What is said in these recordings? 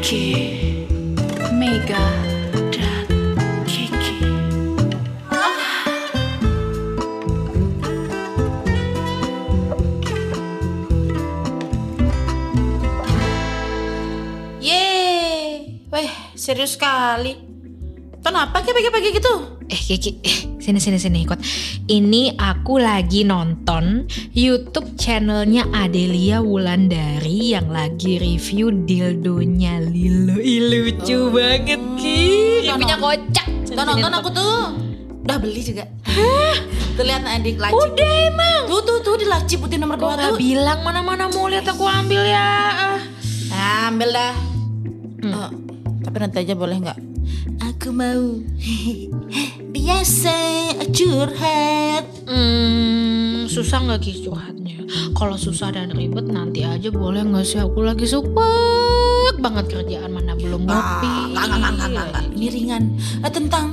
Maggie, Mega, dan Kiki. Yeay, weh serius sekali. Kenapa kayak pagi-pagi gitu? Eh Kiki, eh, sini sini sini ikut. Ini aku lagi nonton YouTube channelnya Adelia Wulandari yang lagi review dildonya Lilo. Ih, lucu banget Ki. Nonton. kocak. Tuh nonton aku tuh. Udah beli juga. Tuh lihat adik lacip. Udah emang. Tuh tuh tuh di lacip putih nomor dua tuh. bilang mana-mana mau lihat aku ambil ya? Ah. Nah, ambil dah. Hmm. Oh, tapi nanti aja boleh nggak? Aku mau. Biasa curhat. Hmm, susah nggak Ki curhatnya? Kalau susah dan ribet nanti aja boleh nggak sih? Aku lagi supek banget kerjaan mana belum ngopi. Ah, Enggak, enggak, enggak, enggak, enggak. Ini ringan. Eh, tentang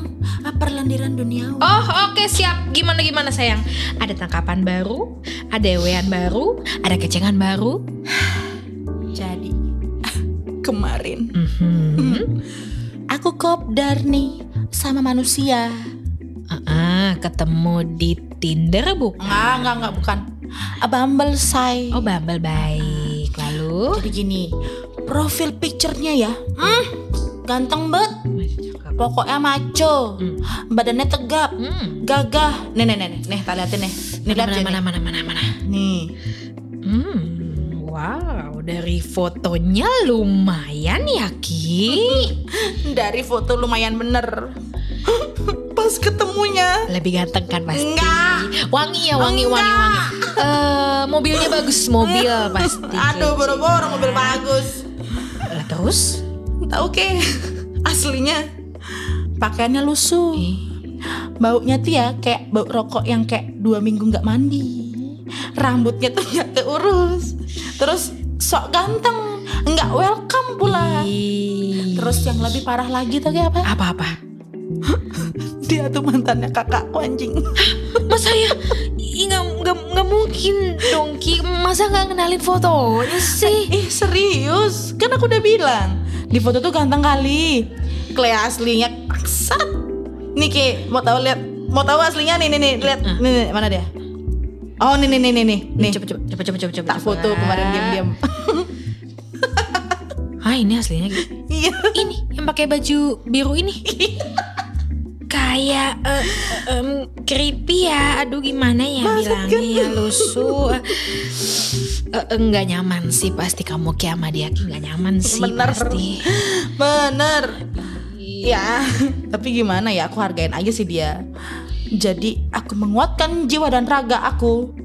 perlendiran duniawi. Oh oke siap gimana gimana sayang Ada tangkapan baru Ada ewean baru Ada kecengan baru Jadi kemarin Mhm. aku kopdar nih sama manusia. Ah, ketemu di Tinder bukan? Enggak, enggak, enggak, bukan. A Bumble say. Oh Bumble baik Lalu Jadi gini, profil picture-nya ya. Hmm, ganteng banget. Pokoknya maco. Hmm. Badannya tegap. Hmm. Gagah. Nih, nih, nih, nih, nih, liatin nih. Nih, lihat Mana sini. mana mana mana mana Nih. Hmm, Wow dari fotonya lumayan ya Ki Dari foto lumayan bener. Ketemunya. Lebih ganteng kan pasti Enggak. Wangi ya wangi wangi wangi Eh, Mobilnya bagus Mobil pasti Aduh, boro-boro mobil bagus. Lah, Terus? Tahu ke? Aslinya pakaiannya lusuh. Eh. Baunya tuh ya kayak bau rokok yang kayak dua minggu nggak mandi. Rambutnya tuh nggak keurus. Terus sok ganteng, nggak welcome pula. Ih. Terus yang lebih parah lagi tuh kayak apa? Apa-apa? Dia tuh mantannya kakakku anjing. Masa ya? Nggak nggak nggak mungkin dong Ki. Masa nggak kenalin fotonya sih? Ih serius, kan aku udah bilang di foto tuh ganteng kali. Kle aslinya paksat. Nih Ki, mau tahu lihat, mau tahu aslinya nih nih nih lihat nih, nih, mana dia? Oh nih nih nih nih nih nih. Coba coba coba coba coba coba. Tak foto kemarin diam-diam. Ah ini aslinya gitu. Iya. Ini yang pakai baju biru ini. Kayak eh, em, creepy ya. Aduh gimana ya bilangnya ya lusuh. Eh, eh, eh, nggak nyaman sih pasti kamu kayak sama dia Ki. nggak nyaman sih Bener. pasti. Bener. Ya, tapi gimana ya aku hargain aja sih dia. Jadi aku menguatkan jiwa dan raga aku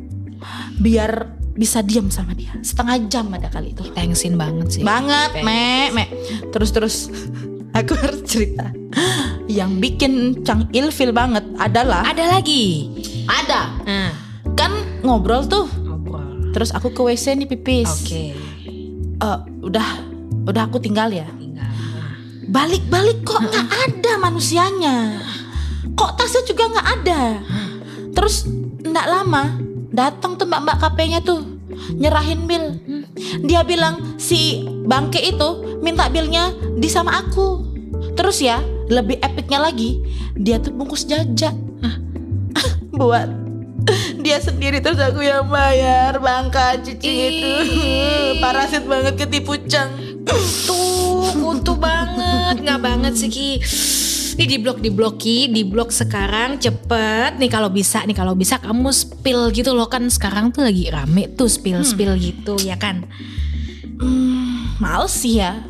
biar bisa diam sama dia setengah jam ada kali itu. Thanksin banget sih. banget me me terus terus aku harus cerita. Yang bikin Cang ilfil banget adalah Ada lagi. ada. Nah, kan ngobrol tuh. Ngobrol. terus aku ke WC nih pipis. Oke. Eh, udah udah aku tinggal ya? Tinggal. Balik-balik kok nggak ada manusianya. Kok tasnya juga nggak ada? Terus nggak lama datang tuh mbak-mbak KP-nya tuh nyerahin bill dia bilang si bangke itu minta billnya di sama aku. Terus ya lebih epicnya lagi dia tuh bungkus jajak buat dia sendiri terus aku yang bayar bangka cici itu. Parasit banget ketipu cang. Tuh, kutu banget, nggak banget sih Ki. Ini di blok di blok Ki, di blok sekarang cepet. Nih kalau bisa nih kalau bisa kamu spill gitu loh kan. Sekarang tuh lagi rame tuh spill spill gitu ya kan. Hmm, males sih ya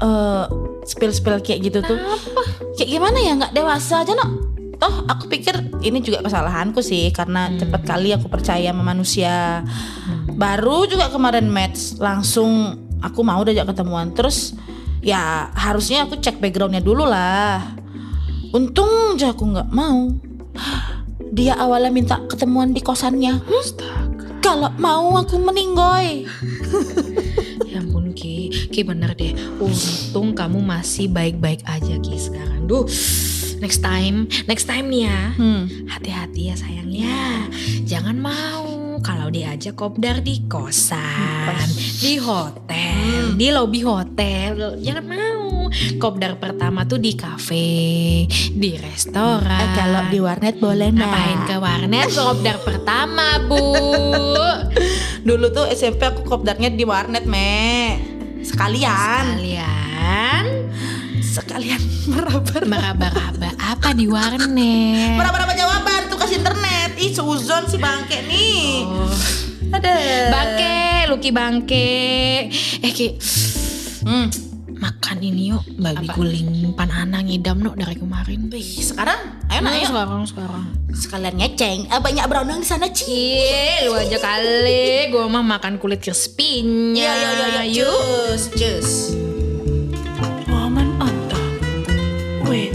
eh spill spill kayak gitu tuh. Kayak gimana ya nggak dewasa aja no toh aku pikir ini juga kesalahanku sih karena cepet kali aku percaya sama manusia. Baru juga kemarin match langsung aku mau diajak ketemuan. Terus ya harusnya aku cek backgroundnya dulu lah. Untung aja aku nggak mau. Dia awalnya minta ketemuan di kosannya. Hmm, kalau mau aku meninggoy Ki, Ki bener deh. Untung kamu masih baik-baik aja Ki sekarang. Duh, next time, next time nih ya. hmm. Hati-hati ya sayang ya. Jangan mau kalau diajak kopdar di kosan, di hotel, di lobi hotel. Jangan mau. Kopdar pertama tuh di kafe, di restoran. Eh, kalau di warnet boleh Ngapain nak ke warnet kopdar pertama, Bu? dulu tuh SMP aku kopdarnya di warnet me. Sekalian. Kalian sekalian meraba meraba-raba. Apa di warnet? meraba jawaban tuh kasih internet. Ih suzon si bangke nih. Oh. ada. Bangke, Luki bangke. Eh Ki, hmm. Makan ini yuk babi guling pan ana ngidam no dari kemarin. Wih, sekarang? Ayo nak Ayo. sekarang sekarang. sekalian ngeceng. Eh, banyak beronong di sana ci. Ih, lu aja kali. Gue mah makan kulit crispy-nya. Iya iya iya Yuk. cus cus Woman on top with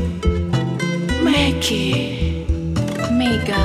Maggie. Mega